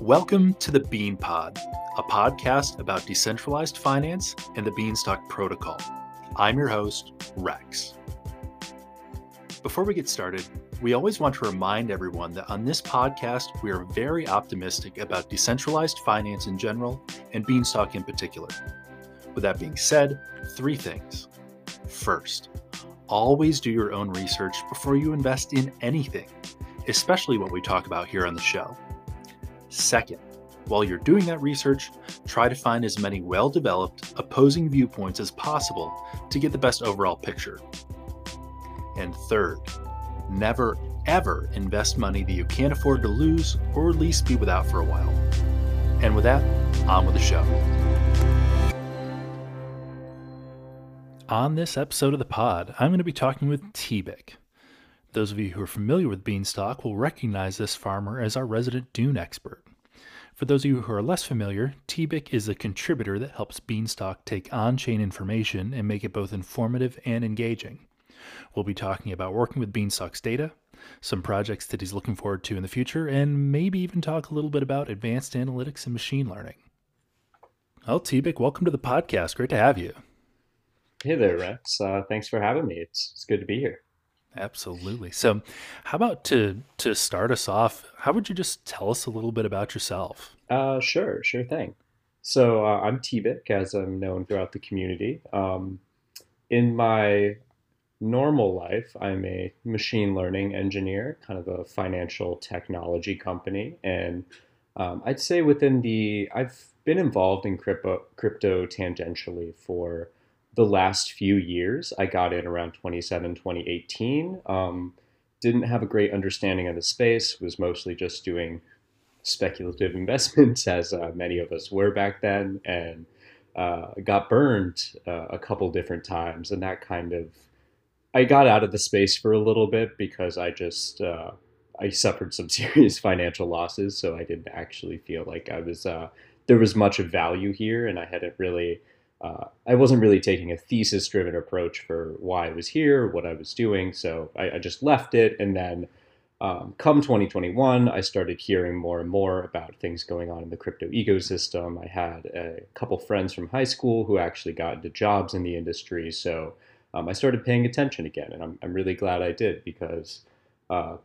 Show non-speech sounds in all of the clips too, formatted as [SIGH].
Welcome to the Bean Pod, a podcast about decentralized finance and the Beanstalk protocol. I'm your host, Rex. Before we get started, we always want to remind everyone that on this podcast, we are very optimistic about decentralized finance in general and Beanstalk in particular. With that being said, three things. First, always do your own research before you invest in anything, especially what we talk about here on the show. Second, while you're doing that research, try to find as many well developed, opposing viewpoints as possible to get the best overall picture. And third, never ever invest money that you can't afford to lose or at least be without for a while. And with that, on with the show. On this episode of the pod, I'm going to be talking with TBIQ. Those of you who are familiar with Beanstalk will recognize this farmer as our resident dune expert. For those of you who are less familiar, TBIQ is a contributor that helps Beanstalk take on chain information and make it both informative and engaging. We'll be talking about working with Beanstalk's data, some projects that he's looking forward to in the future, and maybe even talk a little bit about advanced analytics and machine learning. Well, TBIQ, welcome to the podcast. Great to have you. Hey there, Rex. Uh, thanks for having me. It's, it's good to be here. Absolutely. So, how about to to start us off? How would you just tell us a little bit about yourself? Uh, sure, sure thing. So uh, I'm TBIQ, as I'm known throughout the community. Um, in my normal life, I'm a machine learning engineer, kind of a financial technology company, and um, I'd say within the I've been involved in crypto crypto tangentially for the last few years. I got in around 27, 2018. Um, didn't have a great understanding of the space, was mostly just doing speculative [LAUGHS] investments, as uh, many of us were back then, and uh, got burned uh, a couple different times. And that kind of, I got out of the space for a little bit because I just, uh, I suffered some [LAUGHS] serious financial losses. So I didn't actually feel like I was, uh, there was much of value here, and I hadn't really uh, I wasn't really taking a thesis driven approach for why I was here, what I was doing. So I, I just left it. And then um, come 2021, I started hearing more and more about things going on in the crypto ecosystem. I had a couple friends from high school who actually got into jobs in the industry. So um, I started paying attention again. And I'm, I'm really glad I did because uh,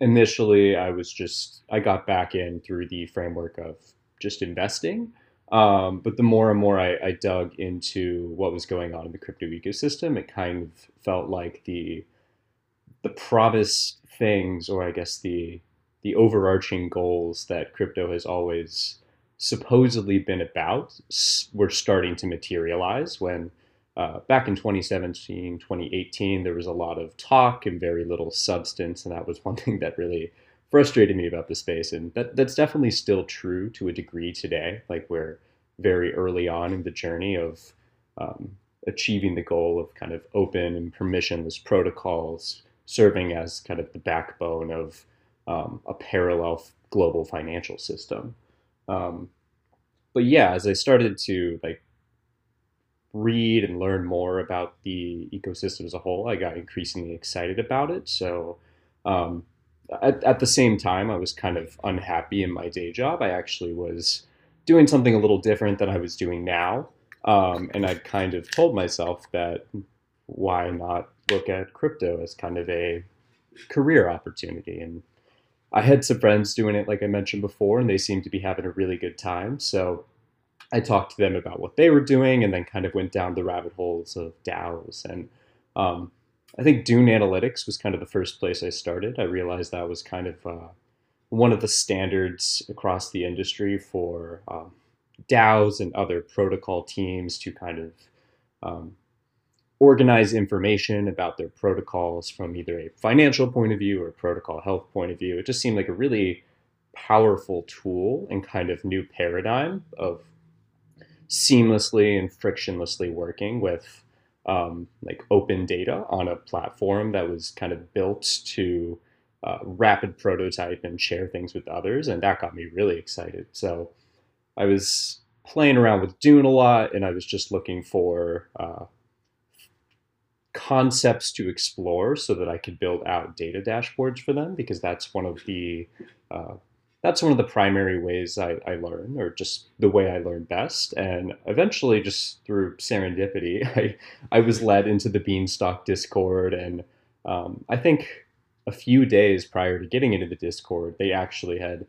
initially I was just, I got back in through the framework of just investing. Um, but the more and more I, I, dug into what was going on in the crypto ecosystem, it kind of felt like the the promised things, or I guess the the overarching goals that crypto has always supposedly been about, were starting to materialize. When uh, back in 2017, 2018, there was a lot of talk and very little substance, and that was one [LAUGHS] thing that really frustrated me about the space. And that, that's definitely still true to a degree today. Like we're very early on in the journey of um, achieving the goal of kind of open and permissionless protocols serving as kind of the backbone of um, a parallel global financial system. Um, but yeah, as I started to like read and learn more about the ecosystem as a whole, I got increasingly excited about it. So um, at, at the same time, I was kind of unhappy in my day job. I actually was doing something a little different than I was doing now. Um, and I kind of told myself that why not look at crypto as kind of a career opportunity? And I had some friends doing it, like I mentioned before, and they seemed to be having a really good time. So I talked to them about what they were doing and then kind of went down the rabbit holes of DAOs. And um, I think Dune Analytics was kind of the first place I started. I realized that was kind of uh, one of the standards across the industry for um, DAOs and other protocol teams to kind of um, organize information about their protocols from either a financial point of view or protocol health point of view. It just seemed like a really powerful tool and kind of new paradigm of seamlessly and frictionlessly working with um, like open data on a platform that was kind of built to uh, rapid prototype and share things with others, and that got me really excited. So I was playing around with Dune a lot, and I was just looking for uh, concepts to explore so that I could build out data dashboards for them because that's one of the uh, that's one of the primary ways I, I learn, or just the way I learn best. And eventually, just through serendipity, [LAUGHS] I, I was led into the Beanstalk Discord. And um, I think a few days prior to getting into the Discord, they actually had,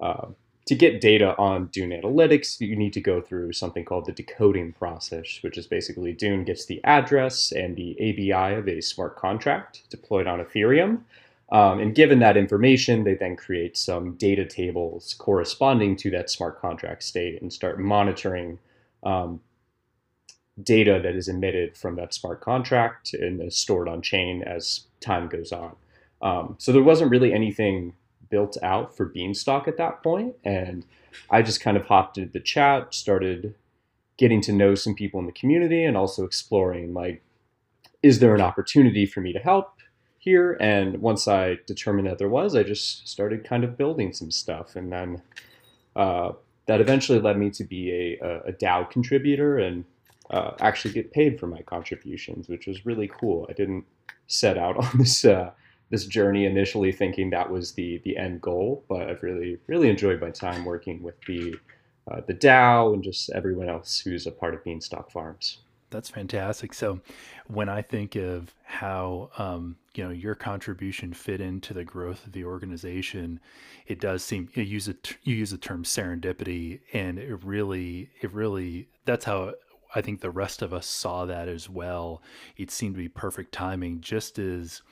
uh, to get data on Dune Analytics, you need to go through something called the decoding process, which is basically Dune gets the address and the ABI of a smart contract deployed on Ethereum. Um, and given that information, they then create some data tables corresponding to that smart contract state and start monitoring um, data that is emitted from that smart contract and is stored on chain as time goes on. Um, so there wasn't really anything built out for Beanstalk at that point, and I just kind of hopped into the chat, started getting to know some people in the community, and also exploring like, is there an opportunity for me to help? Here. And once I determined that there was, I just started kind of building some stuff. And then uh, that eventually led me to be a, a DAO contributor and uh, actually get paid for my contributions, which was really cool. I didn't set out [LAUGHS] on this uh, this journey initially thinking that was the the end goal, but I've really really enjoyed my time working with the uh, the DAO and just everyone else who's a part of Beanstalk Farms. That's fantastic. So, when I think of how um, you know your contribution fit into the growth of the organization, it does seem you use a you use the term serendipity, and it really it really that's how I think the rest of us saw that as well. It seemed to be perfect timing, just as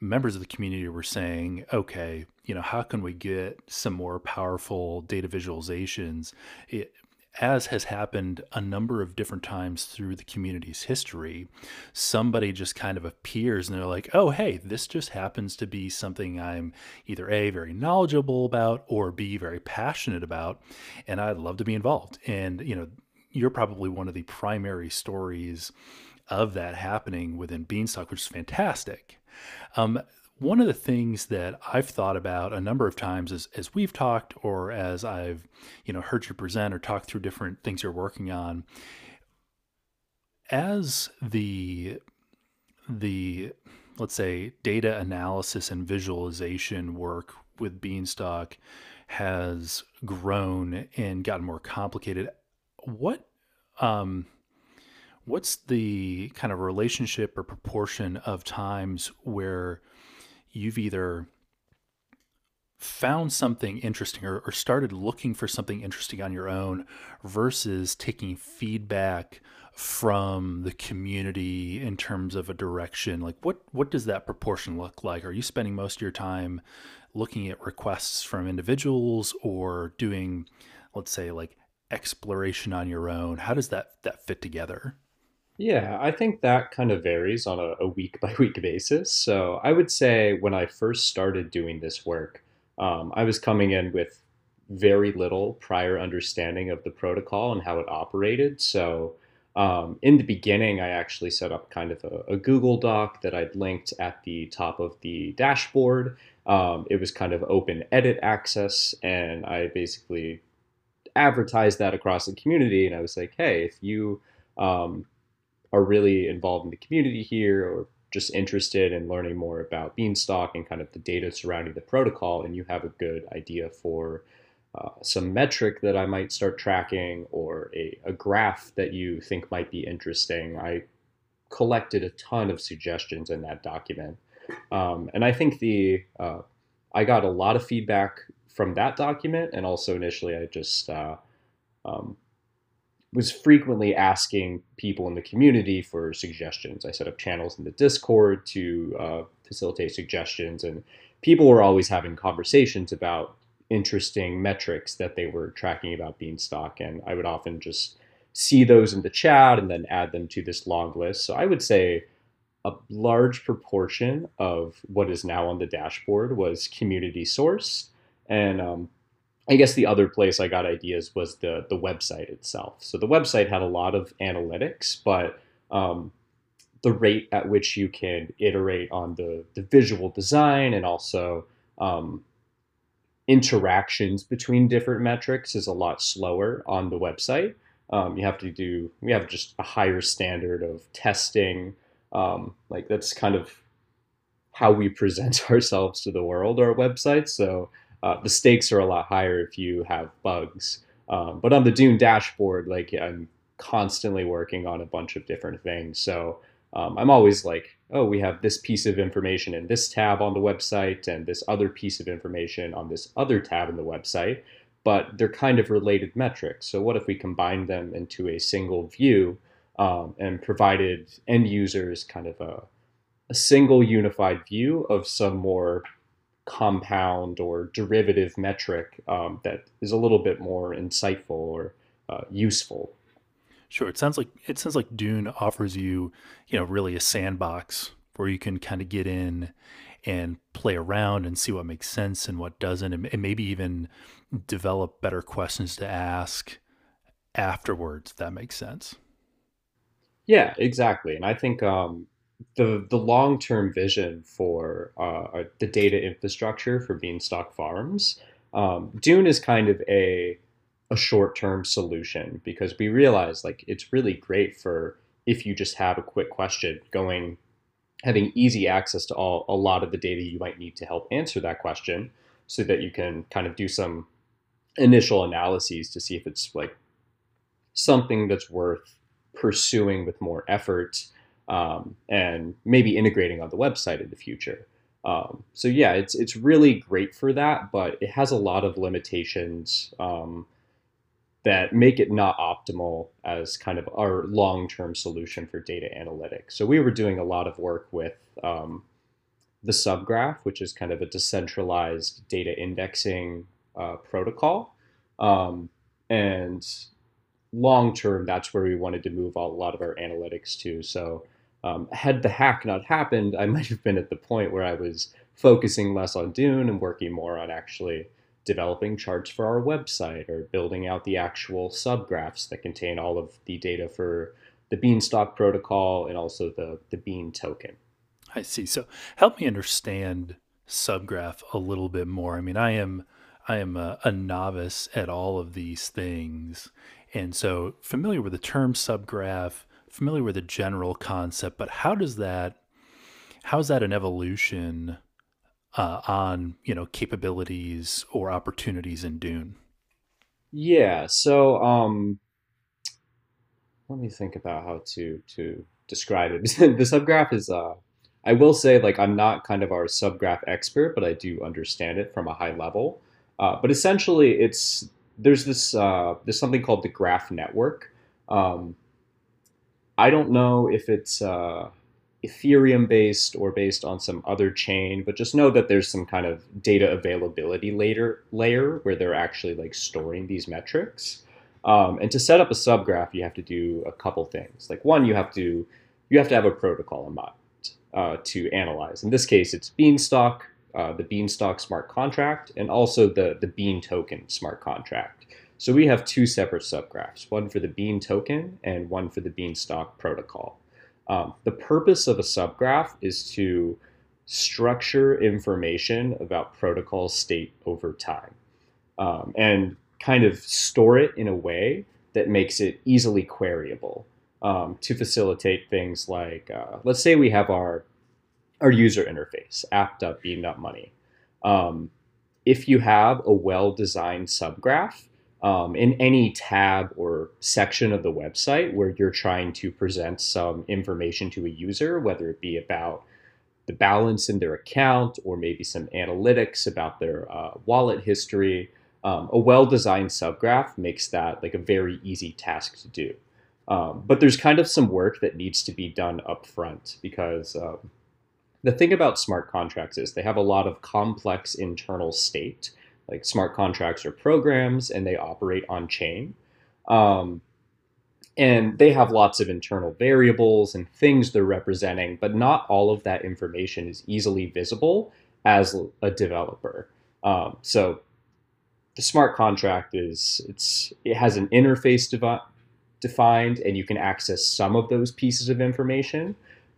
members of the community were saying, okay, you know, how can we get some more powerful data visualizations? It, as has happened a number of different times through the community's history, somebody just kind of appears and they're like, oh, hey, this just happens to be something I'm either A, very knowledgeable about, or B, very passionate about, and I'd love to be involved. And, you know, you're probably one of the primary stories of that happening within Beanstalk, which is fantastic. Um, one of the things that I've thought about a number of times as, as we've talked or as I've, you know, heard you present or talk through different things you're working on, as the the let's say data analysis and visualization work with Beanstalk has grown and gotten more complicated, what um, what's the kind of relationship or proportion of times where you've either found something interesting or, or, started looking for something interesting on your own versus taking feedback from the community in terms of a direction. Like what what does that proportion look like? Are you spending most of your time looking at requests from individuals or doing let's say like exploration on your own? How does that that fit together yeah, I think that kind of varies on a, week by [LAUGHS] week basis. So I would say when I first started doing this work, um, I was coming in with very little prior understanding of the protocol and how it operated. So um, in the beginning, I actually set up kind of a, a, Google Doc that I'd linked at the top of the dashboard. Um, it was kind of open edit access, and I basically advertised that across the community. And I was like, hey, if you um, are really involved in the community here or just interested in learning more about Beanstalk and kind of the data surrounding the protocol, and you have a good idea for uh, some metric that I might start tracking or a, a graph that you think might be interesting, I collected a ton of suggestions in that document. Um, and I think the uh, I got a lot of feedback from that document, and also initially I just uh, um, was frequently asking people in the community for suggestions. I set up channels in the Discord to uh, facilitate suggestions, and people were always having conversations about interesting metrics that they were tracking about Beanstalk, and I would often just see those in the chat and then add them to this long list. So I would say a large proportion of what is now on the dashboard was community source, and um, I guess the other place I got ideas was the the website itself. So the website had a lot of analytics, but um, the rate at which you can iterate on the the visual design and also um, interactions between different metrics is a lot slower on the website. Um, you have to do we have just a higher standard of testing. Um, like that's kind of how we [LAUGHS] present ourselves to the world, our website. So uh, the stakes are a lot higher if you have bugs. Um, but on the Dune dashboard, like I'm constantly working on a bunch of different things. So um, I'm always like, oh, we have this piece of information in this tab on the website and this other piece of information on this other tab in the website, but they're kind of related metrics. So what if we combine them into a single view um, and provided end users kind of a, a single unified view of some more compound or derivative metric um, that is a little bit more insightful or uh, useful. Sure. It sounds like it sounds like Dune offers you, you know, really a sandbox where you can kind of get in and play around and see what makes sense and what doesn't, and, and maybe even develop better questions to ask afterwards. If that makes sense. Yeah, exactly. And I think um, the the long term vision for uh, the data infrastructure for Beanstalk Farms, um, Dune is kind of a a short term solution because we realize like it's really great for if you just have a quick question going having easy access to all a lot of the data you might need to help answer that question so that you can kind of do some initial analyses to see if it's like something that's worth pursuing with more effort um, and maybe integrating on the website in the future. Um, so yeah, it's it's really great for that, but it has a lot of limitations um, that make it not optimal as kind of our long-term solution for data analytics. So we were doing a lot of work with um, the subgraph, which is kind of a decentralized data indexing uh, protocol, um, and long term, that's where we wanted to move a lot of our analytics to. So um, had the hack not happened, I [LAUGHS] might have been at the point where I was focusing less on Dune and working more on actually developing charts for our website or building out the actual subgraphs that contain all of the data for the Beanstalk protocol and also the, the Bean token. I see. So help me understand subgraph a little bit more. I mean, I am I am a, a novice at all of these things, and so familiar with the term subgraph, familiar with the general concept, but how does that, how is that an evolution uh, on, you know, capabilities or opportunities in Dune? Yeah. So, um, let me think about how to to describe it. [LAUGHS] the subgraph is, uh, I will say, like, I'm not kind of our subgraph expert, but I do understand it from a high level. Uh, but essentially, it's there's this uh, there's something called the graph network. Um, I don't know if it's uh, Ethereum based or based on some other chain, but just know that there's some kind of data availability later layer where they're actually like storing these metrics. Um, and to set up a subgraph, you have to do a couple things. Like one, you have to you have to have a protocol in mind uh, to analyze. In this case, it's Beanstalk, uh, the Beanstalk smart contract, and also the the Bean token smart contract. So we have two separate subgraphs, one for the Bean token and one for the Beanstalk protocol. Um, the purpose of a subgraph is to structure information about protocol state over time um, and kind of store it in a way that makes it easily queryable um, to facilitate things like, uh, let's say we have our, our user interface, app.bean.money. Um, if you have a well-designed subgraph, um, in any tab or section of the website where you're trying to present some information to a user, whether it be about the balance in their account or maybe some analytics about their uh, wallet history. Um, a well-designed subgraph makes that like a very easy task to do. Um, but there's kind of some work that needs to be done up front because um, the thing about smart contracts is they have a lot of complex internal state like smart contracts or programs and they operate on chain. Um, and they have lots of internal variables and things they're representing, but not all of that information is easily visible as a developer. Um, so the smart contract is it's it has an interface devi- defined, and you can access some of those pieces of information,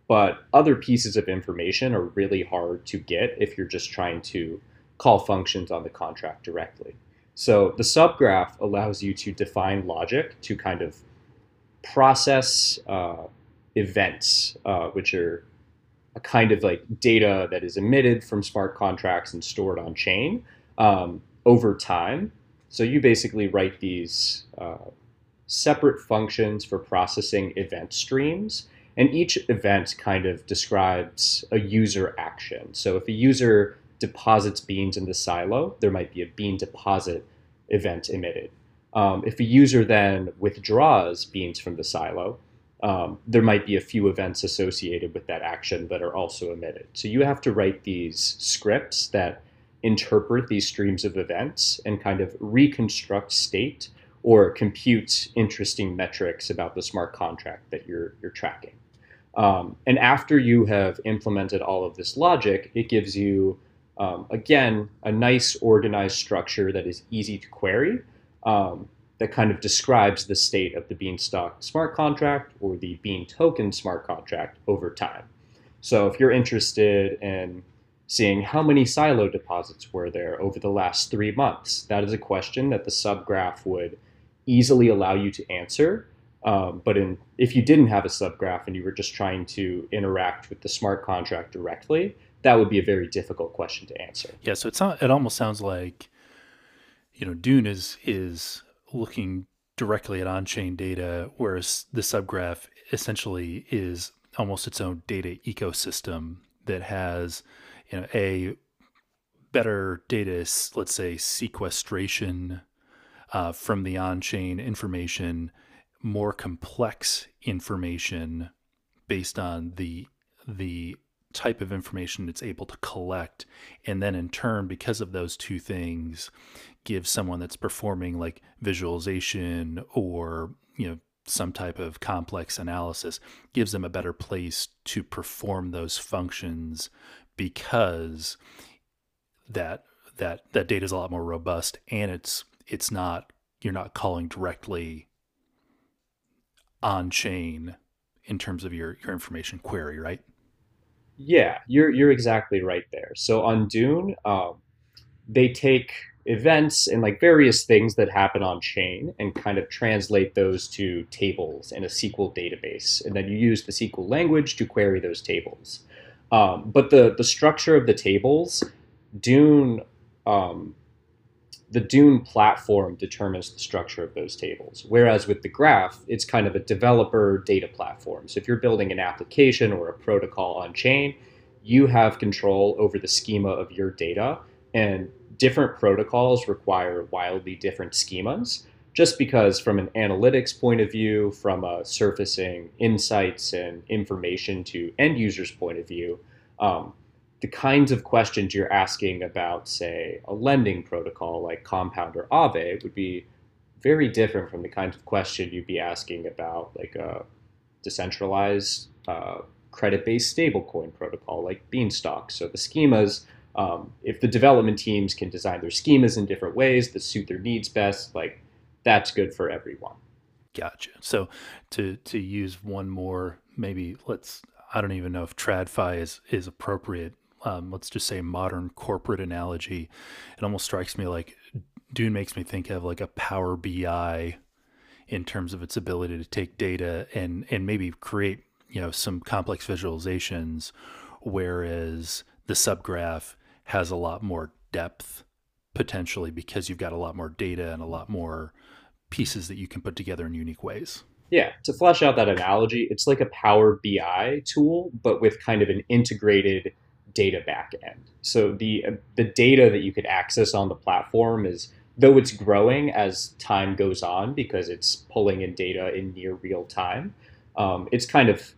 but other pieces of information are really hard to get if you're just trying to call functions on the contract directly. So the subgraph allows you to define logic to kind of process uh, events, uh, which are a kind of like data that is emitted from smart contracts and stored on chain, um, over time. So you basically write these uh, separate functions for processing event streams, and each event kind of describes a user action. So if a user deposits beans in the silo, there might be a bean deposit event emitted. Um, if a user then withdraws beans from the silo, um, there might be a few events associated with that action that are also emitted. So you have to write these scripts that interpret these streams of events and kind of reconstruct state or compute interesting metrics about the smart contract that you're, you're tracking. Um, and after you have implemented all of this logic, it gives you, um, again, a nice organized structure that is easy to query um, that kind of describes the state of the Beanstalk smart contract or the Bean token smart contract over time. So if you're interested in seeing how many silo deposits were there over the last three months, that is a question that the subgraph would easily allow you to answer. Um, but in, if you didn't have a subgraph and you were just trying to interact with the smart contract directly, that would be a very difficult question to answer. Yeah, so it's not, it almost sounds like you know, Dune is is looking directly at on-chain data, whereas the subgraph essentially is almost its own data ecosystem that has, you know, a better data, let's say, sequestration uh, from the on-chain information, more complex information based on the the type of information it's able to collect. And then in turn because of those two things give someone that's performing like visualization or you know some type of complex analysis gives them a better place to perform those functions because that that that data is a lot more robust and it's it's not you're not calling directly on chain in terms of your your information query right yeah, you're you're exactly right there. So on Dune, um, they take events and like various things that happen on chain and kind of translate those to tables in a SQL database, and then you use the SQL language to query those tables. Um, but the the structure of the tables, Dune um, the Dune platform determines the structure of those tables. Whereas with the graph, it's kind of a developer data platform. So if you're building an application or a protocol on chain, you have control over the schema of your data. And different protocols require wildly different schemas, just because, from an analytics point of view, from a surfacing insights and information to end users' point of view, um, the kinds of questions you're asking about, say, a lending protocol like Compound or Aave would be very different from the kinds of question you'd be asking about like a decentralized uh, credit-based stablecoin protocol like Beanstalk. So the schemas, um, if the development teams can design their schemas in different ways that suit their needs best, like that's good for everyone. Gotcha. So to to use one more, maybe let's I don't even know if TradFi is is appropriate um, let's just say modern corporate analogy, it almost strikes me like Dune makes me think of like a Power BI in terms of its ability to take data and and maybe create you know some complex visualizations, whereas the subgraph has a lot more depth potentially because you've got a lot more data and a lot more pieces that you can put together in unique ways. Yeah, to flesh out that analogy, it's like a Power BI tool, but with kind of an integrated data backend. So the the data that you could access on the platform is though it's growing as time goes on because it's pulling in data in near real time. Um, it's kind of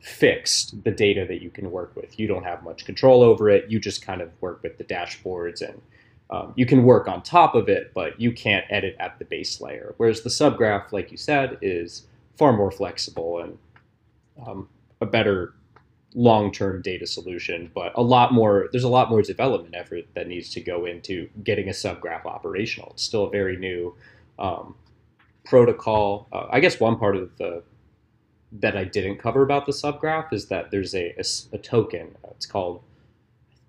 fixed the data that you can work with. You don't have much control over it. You just kind of work with the dashboards and um, you can work on top of it, but you can't edit at the base layer. Whereas the subgraph, like you said, is far more flexible and um, a better long-term data solution, but a lot more. There's a lot more development effort that needs to go into getting a subgraph operational. It's still a very new um, protocol. Uh, I guess one part of the that I didn't cover about the subgraph is that there's a, a, a token. It's called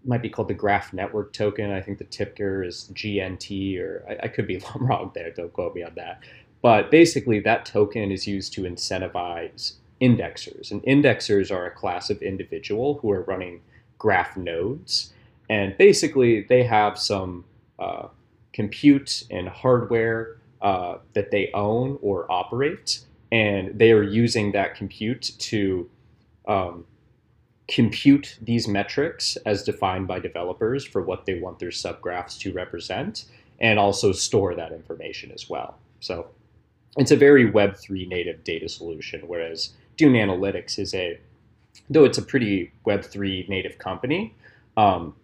might be called the graph network token. I think the ticker is GNT, or I, I could be [LAUGHS] wrong there. Don't quote me on that. But basically, that token is used to incentivize indexers. And indexers are a class of individual who are running graph nodes. And basically, they have some uh, compute and hardware uh, that they own or operate, and they are using that compute to um, compute these metrics as defined by developers for what they want their subgraphs to represent, and also store that information as well. So it's a very Web3 native data solution, whereas Dune Analytics is a, though it's a pretty Web3 native company, um,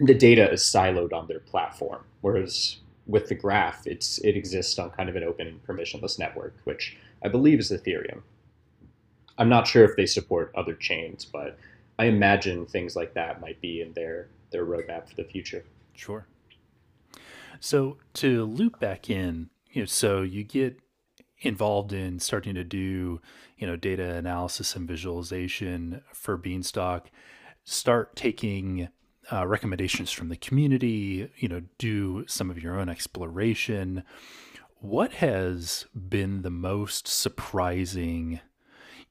the data is siloed on their platform. Whereas with the graph, it's it exists on kind of an open permissionless network, which I believe is Ethereum. I'm not sure if they support other chains, but I imagine things like that might be in their their roadmap for the future. Sure. So to loop back in, you know, so you get involved in starting to do, you know, data analysis and visualization for Beanstalk, start taking uh, recommendations from the community, you know, do some of your own exploration. What has been the most surprising,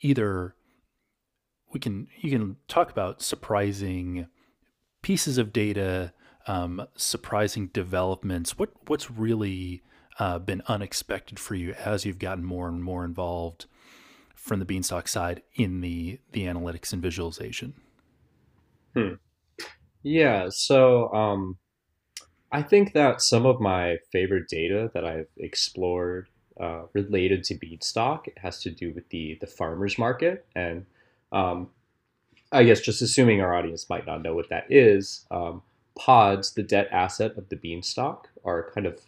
either we can, you can talk about surprising pieces of data, um, surprising developments. What, what's really uh, been unexpected for you as you've gotten more and more involved from the Beanstalk side in the, the analytics and visualization? Hmm. Yeah, so um, I think that some of my favorite data that I've explored uh, related to Beanstalk it has to do with the the farmers market, and um, I guess just assuming our audience might not know what that is, um, pods, the debt asset of the Beanstalk, are kind of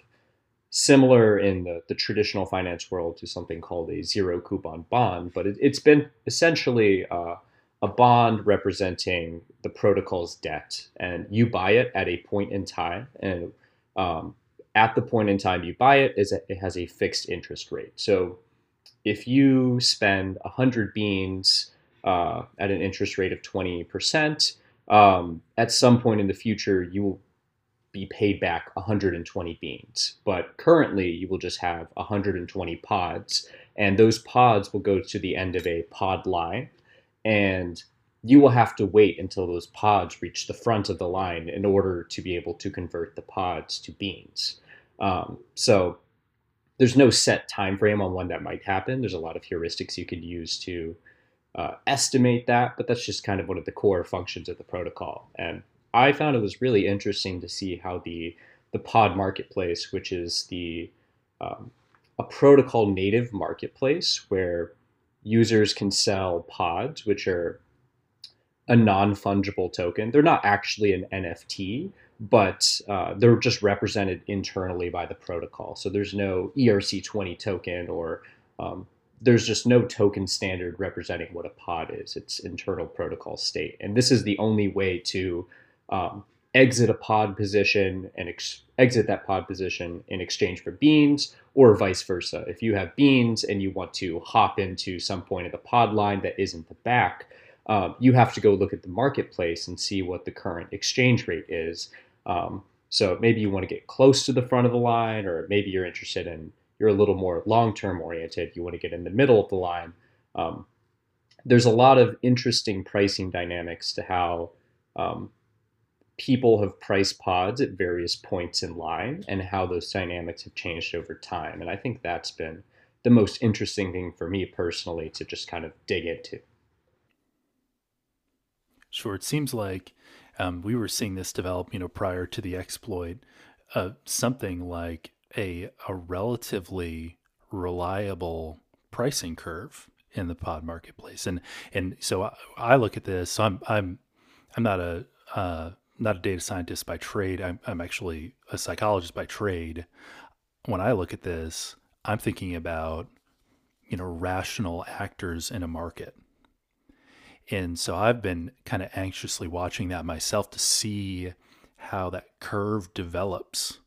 similar in the, the traditional finance world to something called a zero coupon bond, but it, has been essentially uh, a bond representing the protocol's debt, and you buy it at a point in time, and um, at the point in time you buy it, is it has a fixed interest rate. So if you spend 100 beans uh, at an interest rate of 20%, um, at some point in the future, you will be paid back 120 beans. But currently, you will just have 120 pods, and those pods will go to the end of a pod line and you will have to wait until those pods reach the front of the line in order to be able to convert the pods to beans. Um, so there's no set time frame on when that might happen. There's a lot of heuristics you could use to uh, estimate that, but that's just kind of one of the core functions of the protocol. And I found it was really interesting to see how the the pod marketplace, which is the um, a protocol native marketplace where users can sell pods, which are a non fungible token. They're not actually an NFT, but uh, they're just represented internally by the protocol. So there's no ERC20 token or um, there's just no token standard representing what a pod is. It's internal protocol state. And this is the only way to um, exit a pod position and ex- exit that pod position in exchange for beans or vice versa. If you have beans and you want to hop into some point of the pod line that isn't the back, um, you have to go look at the marketplace and see what the current exchange rate is. Um, so maybe you want to get close to the front of the line, or maybe you're interested in you're a little more long-term oriented. You want to get in the middle of the line. Um, there's a lot of interesting pricing dynamics to how um, people have priced pods at various points in line and how those dynamics have changed over time. And I think that's been the most interesting thing for me personally to just kind of dig into. Sure. It seems like um, we were seeing this develop, you know, prior to the exploit, uh, something like a, a relatively reliable pricing curve in the pod marketplace. And, and so I, I look at this, so I'm, I'm, I'm not a, uh, not a data scientist by trade. I'm, I'm actually a psychologist by trade. When I look at this, I'm thinking about, you know, rational actors in a market. And so I've been kind of anxiously watching that myself to see how that curve develops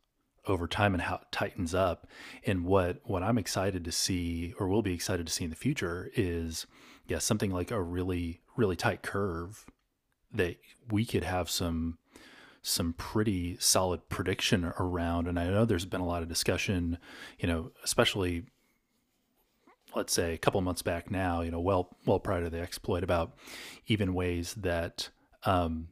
over time and how it tightens up. And what what I'm excited to see or will be excited to see in the future is yeah, something like a really really tight curve that we could have some some pretty solid prediction around. And I know there's been a lot of discussion, you know, especially let's say a couple months back now, you know, well well prior to the exploit about even ways that um,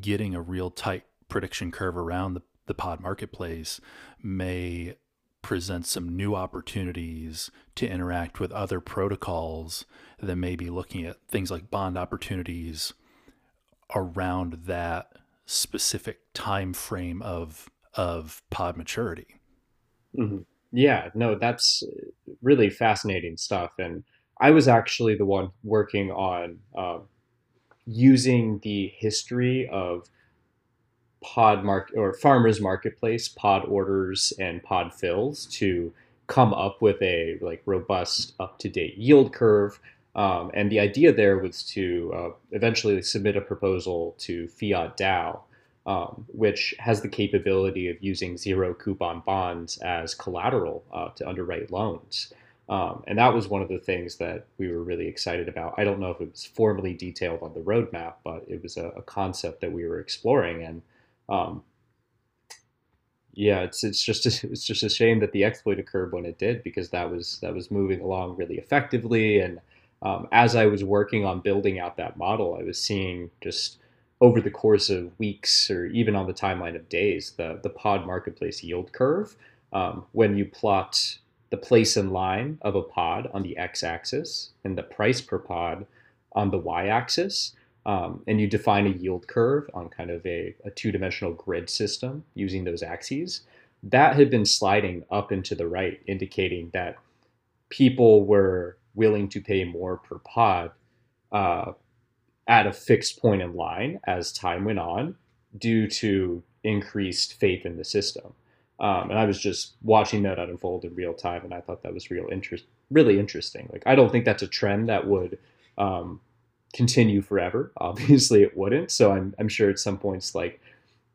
getting a real tight prediction curve around the the pod marketplace may present some new opportunities to interact with other protocols that may be looking at things like bond opportunities around that specific time frame of of pod maturity. Mm-hmm. Yeah, no, that's really fascinating stuff. And I was actually the one working on uh, using the history of pod market or farmers marketplace pod orders and pod fills to come up with a like robust up to date yield curve. Um, and the idea there was to uh, eventually submit a proposal to Fiat DAO, um, which has the capability of using zero coupon bonds as collateral uh, to underwrite loans. Um, and that was one of the things that we were really excited about. I don't know if it was formally detailed on the roadmap, but it was a, a concept that we were exploring. And um, yeah, it's it's just a, [LAUGHS] it's just a shame that the exploit occurred when it did because that was that was moving along really effectively. And um, as I was working on building out that model, I was seeing just over the course of weeks or even on the timeline of days the the pod marketplace yield curve. Um, when you plot the place in line of a pod on the x-axis and the price per pod on the y-axis, um, and you define a yield curve on kind of a, a two-dimensional grid system using those axes, that had been sliding up and to the right, indicating that people were willing to pay more per pod uh, at a fixed point in line as time went on due to increased faith in the system. Um, and I was just watching that unfold in real time, and I thought that was real interest, really interesting. Like I don't think that's a trend that would um, continue forever. [LAUGHS] Obviously, it wouldn't. So I'm, I'm sure at some points, like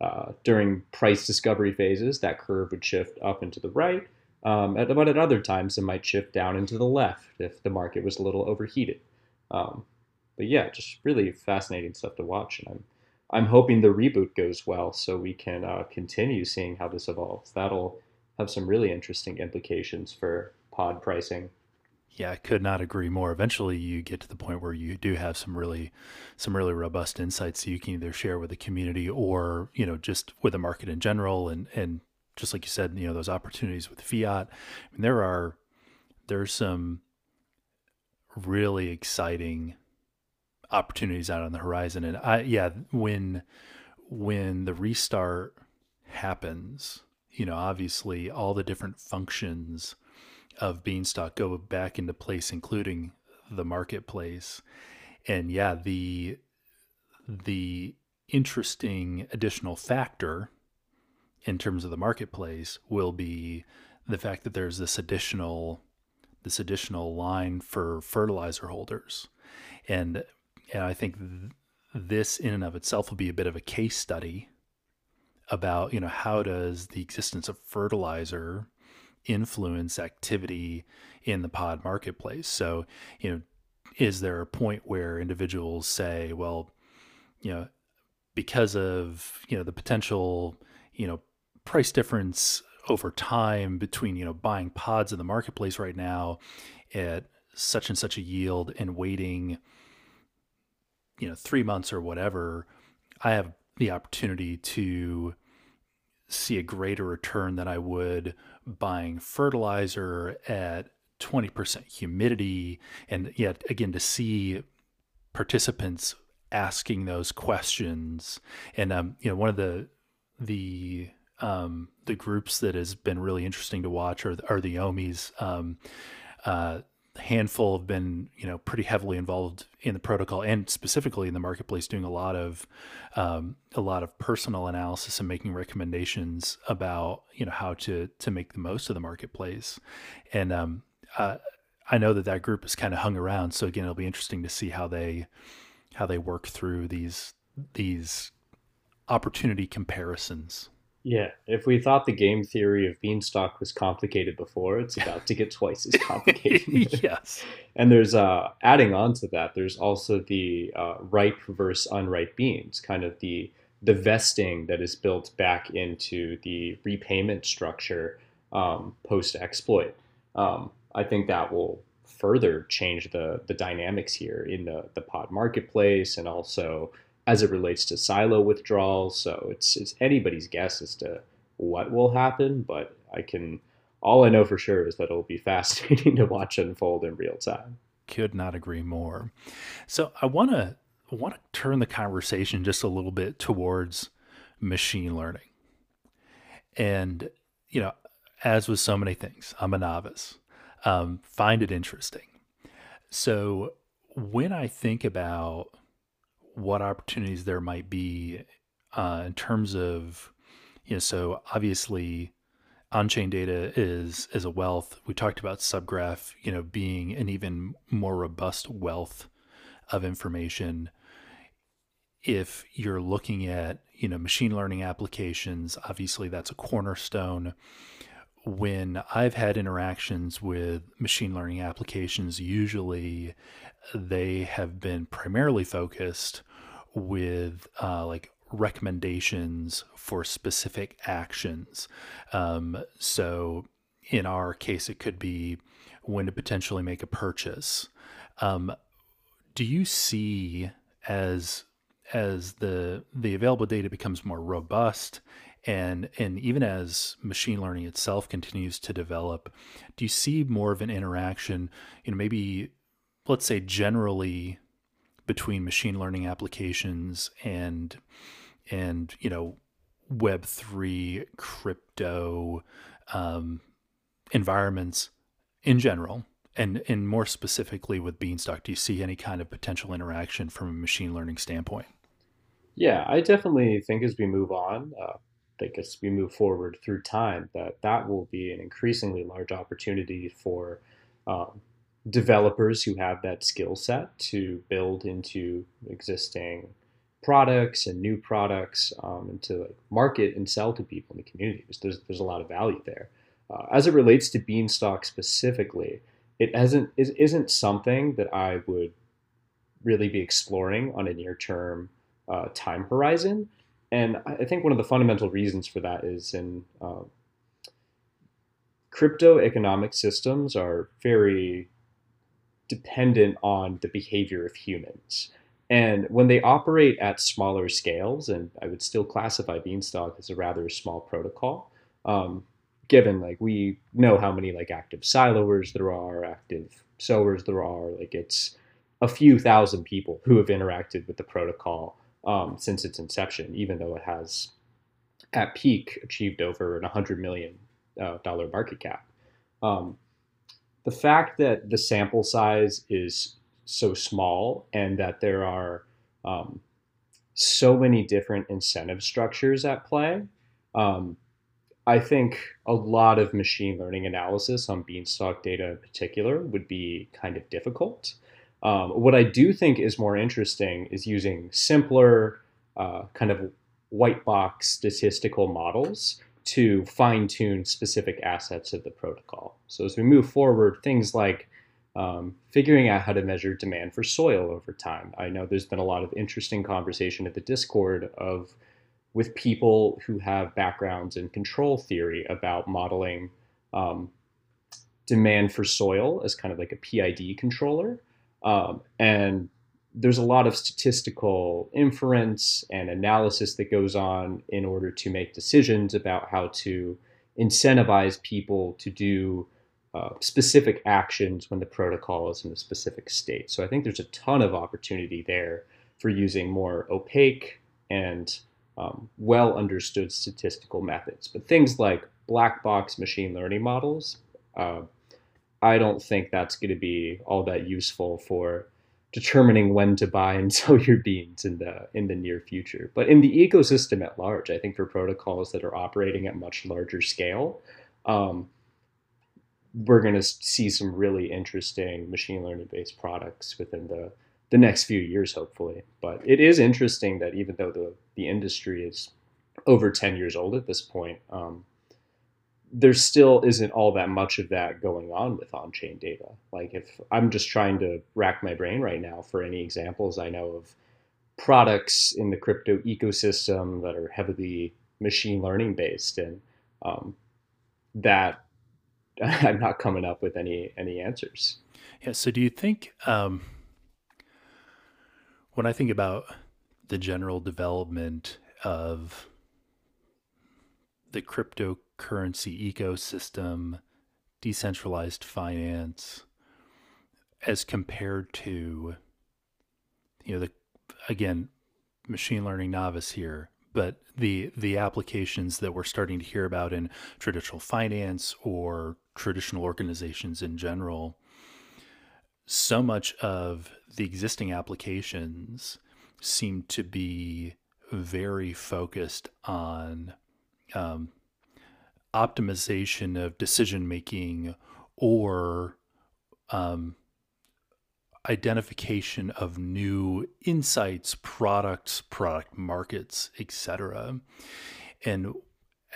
uh, during price discovery phases, that curve would shift up and to the right. Um, at, but at other times, it might shift down into the left if the market was a little overheated. Um, but yeah, just really fascinating stuff to watch, and I'm I'm hoping the reboot goes well so we can uh, continue seeing how this evolves. That'll have some really interesting implications for pod pricing yeah, I could not agree more. Eventually, you get to the point where you do have some really, some really robust insights that you can either share with the community or you know just with the market in general, and and just like you said, you know those opportunities with fiat. I mean, there are there's some really exciting opportunities out on the horizon, and I yeah when when the restart happens, you know, obviously all the different functions of Beanstalk go back into place, including the marketplace. And yeah, the the interesting additional factor in terms of the marketplace will be the fact that there's this additional this additional line for fertilizer holders and and I think th- this in and of itself will be a bit of a case study about you know how does the existence of fertilizer influence activity in the pod marketplace. So, you know, is there a point where individuals say, well, you know, because of, you know, the potential, you know, price difference over time between, you know, buying pods in the marketplace right now at such and such a yield and waiting, you know, three months or whatever, I have the opportunity to see a greater return than I would buying fertilizer at 20% humidity. And yet, again, to see participants asking those questions. And, um, you know, one of the, the, um, the groups that has been really interesting to watch are, are the omis Um, uh, handful have been you know pretty heavily involved in the protocol and specifically in the marketplace doing a lot of um, a lot of personal analysis and making recommendations about you know how to to make the most of the marketplace. And um, uh, I know that that group is kind of hung around. So again it'll be interesting to see how they how they work through these these opportunity comparisons yeah, if we thought the game theory of Beanstalk was complicated before, it's about to get twice as complicated. [LAUGHS] yes. And there's uh, adding on to that, there's also the uh, ripe versus unripe beans, kind of the the vesting that is built back into the repayment structure um, post exploit. Um, I think that will further change the the dynamics here in the the pod marketplace and also as it relates to silo withdrawals. So it's it's anybody's guess as to what will happen, but I can. All I know for sure is that it'll be [LAUGHS] fascinating to watch unfold in real time. Could not agree more. So I want to want to turn the conversation just a little bit towards machine learning. And you know, as with so many things, I'm a novice. Um, find it interesting. So when I think about what opportunities there might be uh, in terms of, you know, so obviously on-chain data is is a wealth. We talked about subgraph, you know, being an even more robust wealth of information. If you're looking at, you know, machine learning applications, obviously that's a cornerstone. When I've had interactions with machine learning applications, usually they have been primarily focused with uh, like recommendations for specific actions. Um, so in our case, it could be when to potentially make a purchase. Um, do you see as as the the available data becomes more robust and and even as machine learning itself continues to develop do you see more of an interaction you know maybe let's say generally between machine learning applications and and you know web 3 crypto um, environments in general and and more specifically with beanstalk do you see any kind of potential interaction from a machine learning standpoint? Yeah i definitely think as we move on uh, think as we move forward through time that that will be an increasingly large opportunity for um, developers who have that skill set to build into existing products and new products um, and to like market and sell to people in the community. There's, there's a lot of value there. Uh, as it relates to Beanstalk specifically, it hasn't is, isn't something that I would really be exploring on a near term uh, time horizon. And I think one of the fundamental reasons for that is in uh, crypto economic systems are very dependent on the behavior of humans. And when they operate at smaller scales, and I would still classify Beanstalk as a rather small protocol, um, given like we know how many like active siloers there are, active sowers there are, like it's a few thousand people who have interacted with the protocol um, since its inception, even though it has at peak achieved over an 100 million uh, dollar market cap. Um, the fact that the sample size is so small and that there are um, so many different incentive structures at play, um, I think a lot of machine learning analysis on Beanstalk data in particular would be kind of difficult. Um, what I do think is more interesting is using simpler, uh, kind of white box statistical models to fine tune specific assets of the protocol. So as we move forward, things like um, figuring out how to measure demand for soil over time. I know there's been a lot of interesting conversation at the Discord of with people who have backgrounds in control theory about modeling um, demand for soil as kind of like a PID controller. Um, and there's a lot of statistical inference and analysis that goes on in order to make decisions about how to incentivize people to do uh, specific actions when the protocol is in a specific state. So I think there's a ton of opportunity there for using more opaque and um, well understood statistical methods. But things like black box machine learning models, uh, I don't think that's going to be all that useful for determining when to buy and [LAUGHS] sell your beans in the in the near future. But in the ecosystem at large, I think for protocols that are operating at much larger scale, um, we're going to see some really interesting machine learning based products within the the next few years, hopefully. But it is interesting that even though the the industry is over 10 years old at this point, um, there still isn't all that much of that going on with on-chain data. Like if I'm just trying to rack my brain right now for any examples I know of products in the crypto ecosystem that are heavily machine learning based, and um, that [LAUGHS] I'm not coming up with any any answers. Yeah. So do you think um, when I think about the general development of the cryptocurrency ecosystem, decentralized finance, as compared to, you know, the again, machine learning novice here, but the the applications that we're starting to hear about in traditional finance or traditional organizations in general, so much of the existing applications seem to be very focused on um, optimization of decision making or um, identification of new insights, products, product markets, etc. And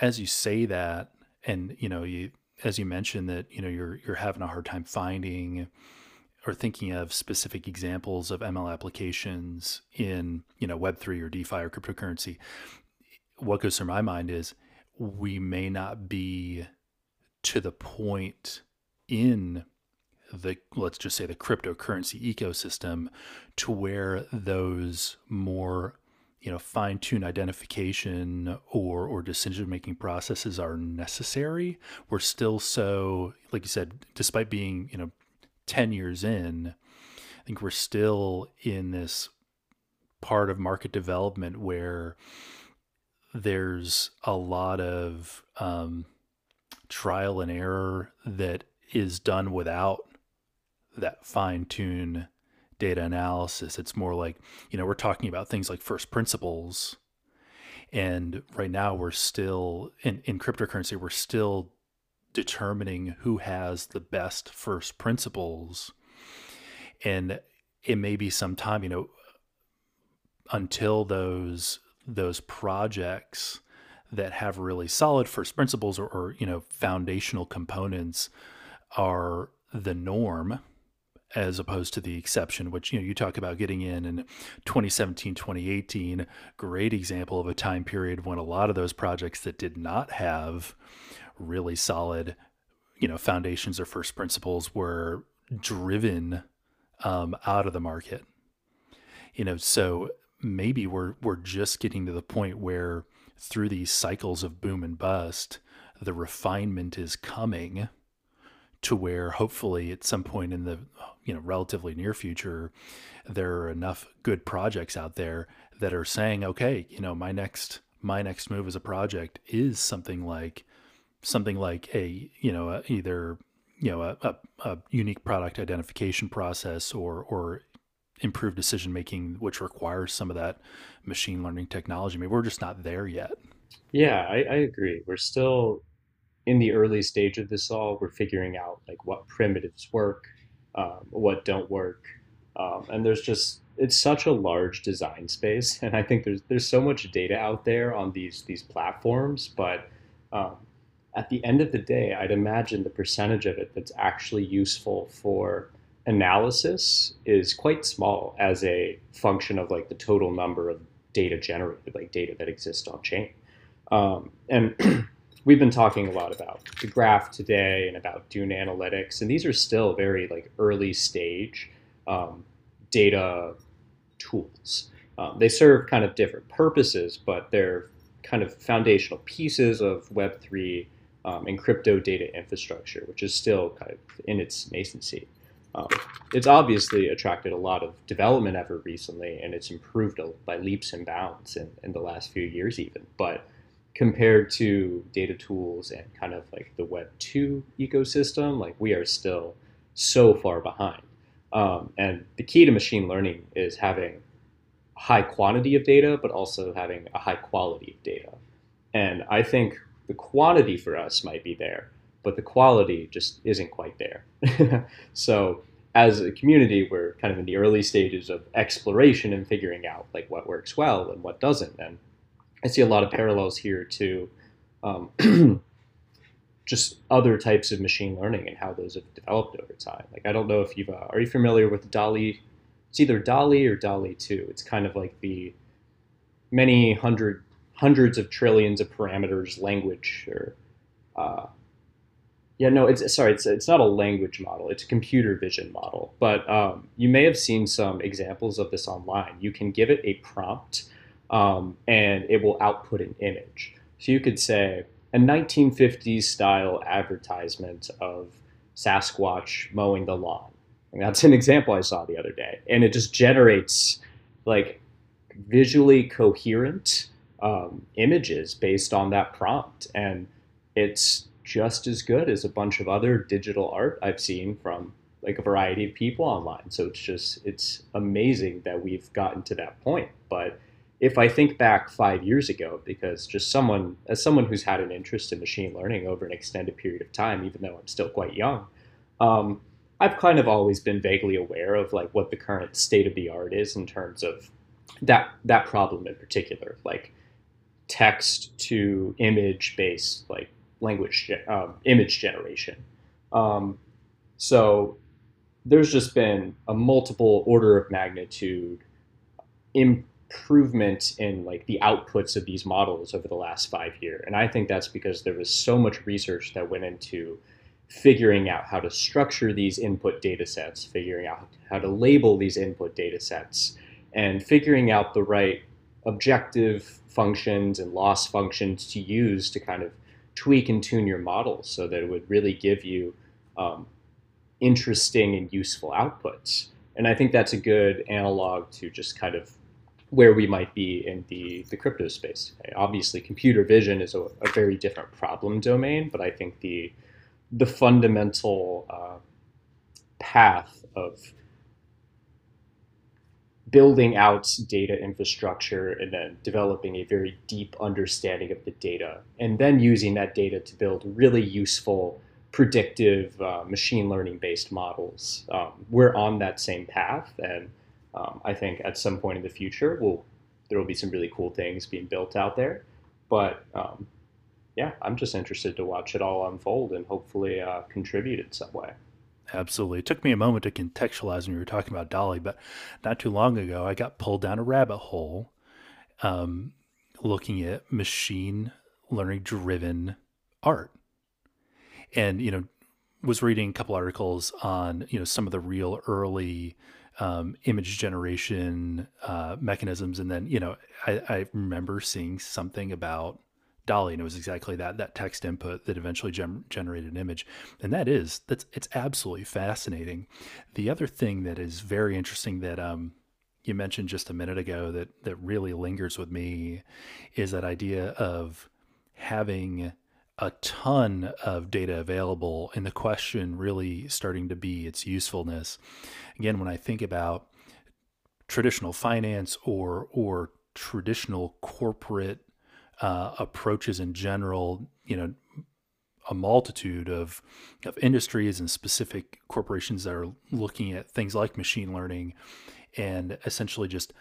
as you say that, and you know, you as you mentioned that you know you're you're having a hard time finding or thinking of specific examples of ML applications in you know Web three or DeFi or cryptocurrency. What goes through my mind is we may not be to the point in the let's just say the cryptocurrency ecosystem to where those more you know fine-tune identification or or decision making processes are necessary. We're still so like you said despite being you know 10 years in i think we're still in this part of market development where there's a lot of um, trial and error that is done without that fine tune data analysis. It's more like, you know, we're talking about things like first principles. And right now we're still in, in cryptocurrency, we're still determining who has the best first principles. And it may be some time, you know, until those those projects that have really solid first principles or, or you know foundational components are the norm as opposed to the exception, which you know you talk about getting in in 2017, 2018, great example of a time period when a lot of those projects that did not have really solid, you know, foundations or first principles were driven um, out of the market. You know, so maybe we're we're just getting to the point where through these cycles of boom and bust, the refinement is coming to where hopefully at some point in the you know relatively near future there are enough good projects out there that are saying okay you know my next my next move as a project is something like something like a you know a, either you know a, a, a unique product identification process or or improved decision making which requires some of that machine learning technology. I mean, we're just not there yet. Yeah, I, I agree. We're still in the early stage of this all, we're figuring out like what primitives work, um, what don't work, um, and there's just it's such a large design space, [LAUGHS] and I think there's there's so much data out there on these these platforms, but um, at the end of the day, I'd imagine the percentage of it that's actually useful for analysis is quite small as a function of like the total number of data generated, like data that exists on chain. Um, and [CLEARS THROAT] we've been talking a lot about the graph today and about Dune analytics, and these are still very like early stage um, data tools. Um, they serve kind of different purposes, but they're kind of foundational pieces of Web3 um, and crypto data infrastructure, which is still kind of in its nascency. Um, it's obviously attracted a lot of development effort recently, and it's improved by leaps and bounds in, in the last few years, even. But compared to data tools and kind of like the Web 2 ecosystem, like we are still so far behind. Um, and the key to machine learning is having high quantity of data, but also having a high quality of data. And I think the quantity for us might be there, but the quality just isn't quite there. [LAUGHS] so as a community, we're kind of in the early stages of exploration and figuring out like what works well and what doesn't. And I see a lot of parallels here to um, [CLEARS THROAT] just other types of machine learning and how those have developed over time. Like I don't know if you've uh, are you familiar with DALL-E? It's either DALL-E or DALL-E two. It's kind of like the many hundred hundreds of trillions of parameters language or uh, yeah no it's sorry it's it's not a language model it's a computer vision model but um, you may have seen some examples of this online you can give it a prompt um, and it will output an image. So you could say, a 1950s style advertisement of Sasquatch mowing the lawn. And that's an example I saw the other day. And it just generates like visually coherent um, images based on that prompt. And it's just as good as a bunch of other digital art I've seen from like a variety of people online. So it's just, it's amazing that we've gotten to that point. But if I think back five years ago, because just someone, as someone who's had an interest in machine learning over an extended period of time, even though I'm still quite young, um, I've kind of always been vaguely aware of like what the current state of the art is in terms of that that problem in particular, like text to image based like language um, image generation. Um, so there's just been a multiple order of magnitude improvement in like the outputs of these models over the last five years. And I think that's because there was so much research that went into figuring out how to structure these input data sets, figuring out how to label these input data sets, and figuring out the right objective functions and loss functions to use to kind of tweak and tune your model so that it would really give you um, interesting and useful outputs. And I think that's a good analog to just kind of where we might be in the, the crypto space. Obviously, computer vision is a, a, very different problem domain, but I think the the fundamental uh, path of building out data infrastructure and then developing a very deep understanding of the data, and then using that data to build really useful predictive uh, machine learning based models. Um, we're on that same path, and um, I think at some point in the future, we'll, there will be some really cool things being built out there. But um, yeah, I'm just interested to watch it all unfold and hopefully uh, contribute in some way. Absolutely. It took me a moment to contextualize when you were talking about DALL-E, but not too long ago, I got pulled down a rabbit hole um, looking at machine learning driven art. And, you know, was reading a couple articles on, you know, some of the real early um, image generation uh, mechanisms. And then, you know, I, I remember seeing something about DALL-E, and it was exactly that that text input that eventually gem- generated an image, and that is that's it's absolutely fascinating. The other thing that is very interesting that um, you mentioned just a minute ago that that really lingers with me is that idea of having a ton of data available, and the question really starting to be its usefulness. Again, when I think about traditional finance or or traditional corporate uh, approaches in general, you know, a multitude of, of industries and specific corporations that are looking at things like machine learning and essentially just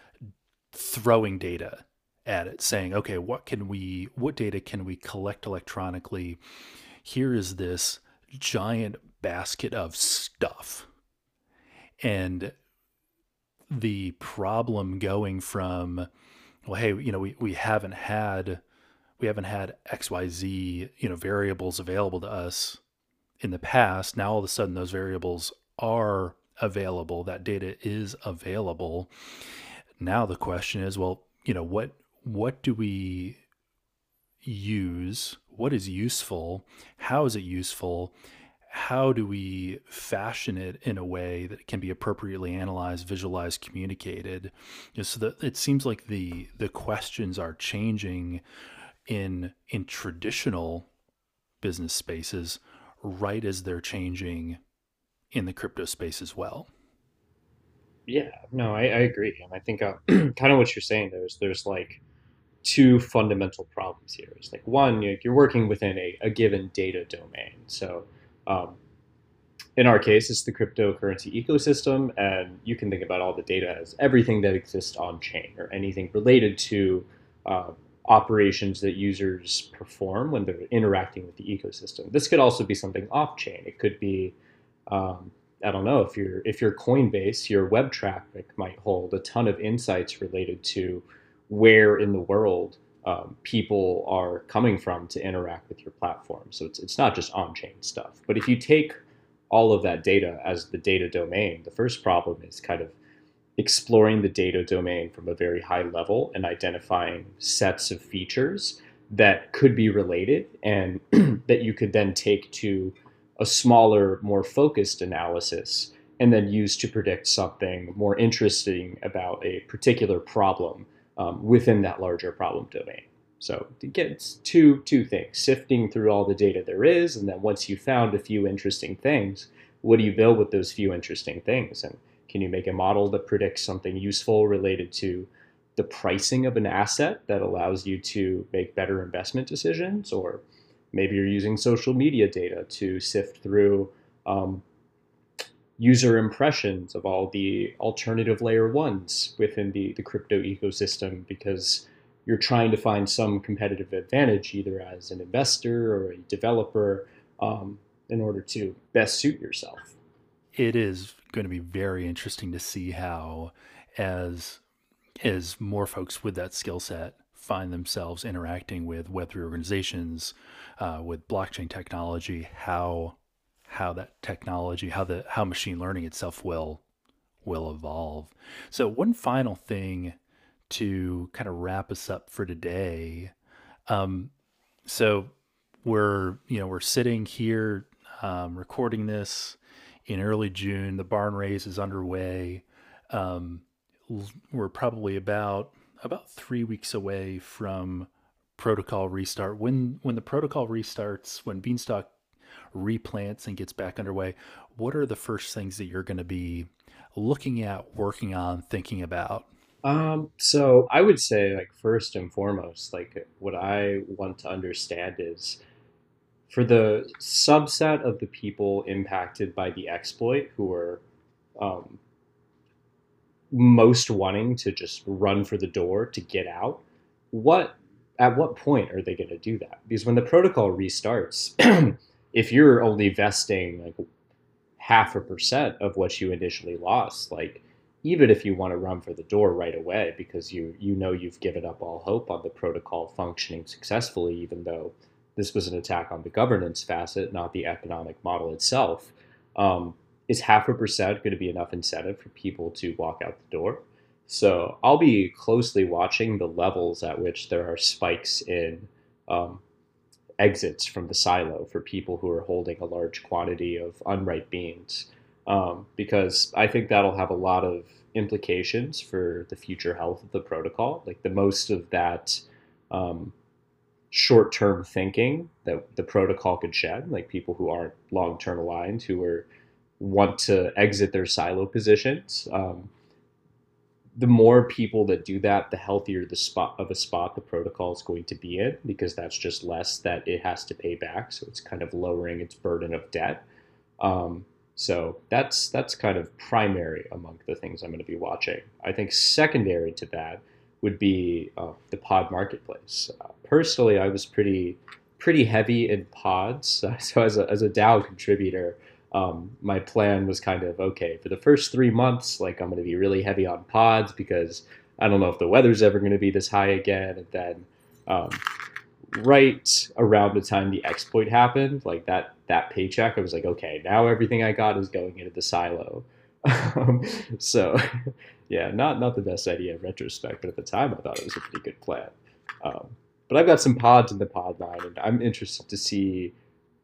throwing data at it saying okay what can we what data can we collect electronically? Here is this giant basket of stuff. And the problem going from well hey you know we, we haven't had we haven't had xyz you know variables available to us in the past. Now all of a sudden those variables are available. That data is available. Now the question is well you know what what do we use? What is useful? How is it useful? How do we fashion it in a way that can be appropriately analyzed visualized communicated? You know, so that it seems like the the questions are changing in in traditional business spaces right as they're changing in the crypto space as well. Yeah, no, I, I agree, and I think uh, [CLEARS THROAT] kind of what you're saying. There's there's like two fundamental problems here. It's like one, you're working within a, a given data domain. So um, in our case, it's the cryptocurrency ecosystem, and you can think about all the data as everything that exists on chain or anything related to uh, operations that users perform when they're interacting with the ecosystem. This could also be something off chain. It could be, um, I don't know, if you're if you're Coinbase, your web traffic might hold a ton of insights related to where in the world um, people are coming from to interact with your platform. So it's it's not just on chain stuff. But if you take all of that data as the data domain, the first problem is kind of exploring the data domain from a very high level and identifying sets of features that could be related and [CLEARS THROAT] that you could then take to a smaller, more focused analysis and then use to predict something more interesting about a particular problem um, within that larger problem domain. So it gets two two things: sifting through all the data there is, and then once you found a few interesting things, what do you build with those few interesting things? And can you make a model that predicts something useful related to the pricing of an asset that allows you to make better investment decisions? Or maybe you're using social media data to sift through um, user impressions of all the alternative layer ones within the, the crypto ecosystem because you're trying to find some competitive advantage either as an investor or a developer um, in order to best suit yourself. It is going to be very interesting to see how, as as more folks with that skill set find themselves interacting with Web3 organizations, uh, with blockchain technology, how how that technology, how the how machine learning itself will will evolve. So one final thing to kind of wrap us up for today. Um, so we're you know we're sitting here um, recording this in early June. The barn raise is underway. Um, we're probably about about three weeks away from protocol restart. When when the protocol restarts, when Beanstalk replants and gets back underway, what are the first things that you're going to be looking at, working on, thinking about? Um, so I would say, like first and foremost, like what I want to understand is for the subset of the people impacted by the exploit who are um, most wanting to just run for the door to get out, what at what point are they going to do that? Because when the protocol restarts, [CLEARS THROAT] if you're only vesting like half a percent of what you initially lost, like even if you want to run for the door right away because you you know you've given up all hope on the protocol functioning successfully, even though this was an attack on the governance facet, not the economic model itself. Um, is half a percent going to be enough incentive for people to walk out the door? So I'll be closely watching the levels at which there are spikes in um, exits from the silo for people who are holding a large quantity of unripe beans, um, because I think that'll have a lot of implications for the future health of the protocol. Like the most of that um, short term thinking that the protocol could shed, like people who aren't long term aligned, who are want to exit their silo positions. Um, the more people that do that, the healthier the spot of a spot the protocol is going to be in, because that's just less that it has to pay back. So it's kind of lowering its burden of debt. Um, so that's that's kind of primary among the things I'm going to be watching. I think secondary to that would be uh, the pod marketplace. Uh, personally, I was pretty pretty heavy in pods. [LAUGHS] So as a as a DAO contributor, um, my plan was kind of okay for the first three months. Like I'm going to be really heavy on pods because I don't know if the weather's ever going to be this high again. And then um, right around the time the exploit happened, like that that paycheck, I was like, okay, now everything I got is going into the silo. [LAUGHS] Um, so [LAUGHS] yeah, not not the best idea in retrospect, but at the time I thought it was a pretty good plan. Um, but I've got some pods in the pod line, and I'm interested to see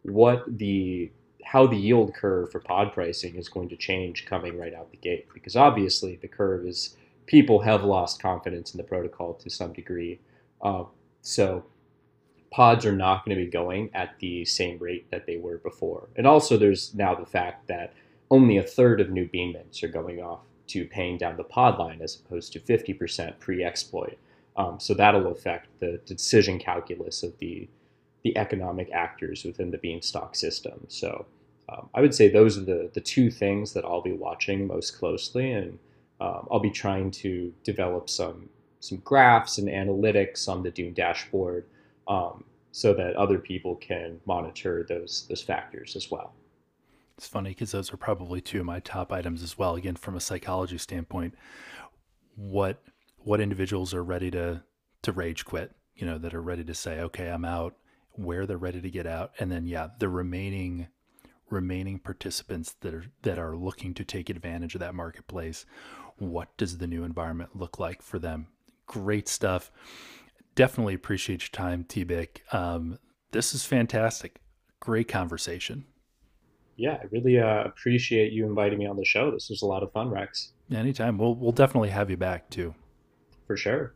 what the how the yield curve for pod pricing is going to change coming right out the gate. Because obviously the curve is people have lost confidence in the protocol to some degree. Uh, so pods are not going to be going at the same rate that they were before. And also there's now the fact that only a third of new bean mints are going off to paying down the pod line as opposed to 50% pre-exploit. Um, so that'll affect the decision calculus of the the economic actors within the Beanstalk system. So um, I would say those are the, the two things that I'll be watching most closely, and um, I'll be trying to develop some some graphs and analytics on the Dune dashboard um, so that other people can monitor those those factors as well. It's funny because those are probably two of my top items as well. Again, from a psychology standpoint, what what individuals are ready to to rage quit, you know, that are ready to say, okay, I'm out, where they're ready to get out, and then yeah, the remaining remaining participants that are that are looking to take advantage of that marketplace. What does the new environment look like for them? Great stuff. definitely appreciate your time, TBIQ. Um, this is fantastic. Great conversation. Yeah, I really uh, appreciate you inviting me on the show. This was a lot of fun, Rex. Anytime. We'll we'll definitely have you back too. For sure.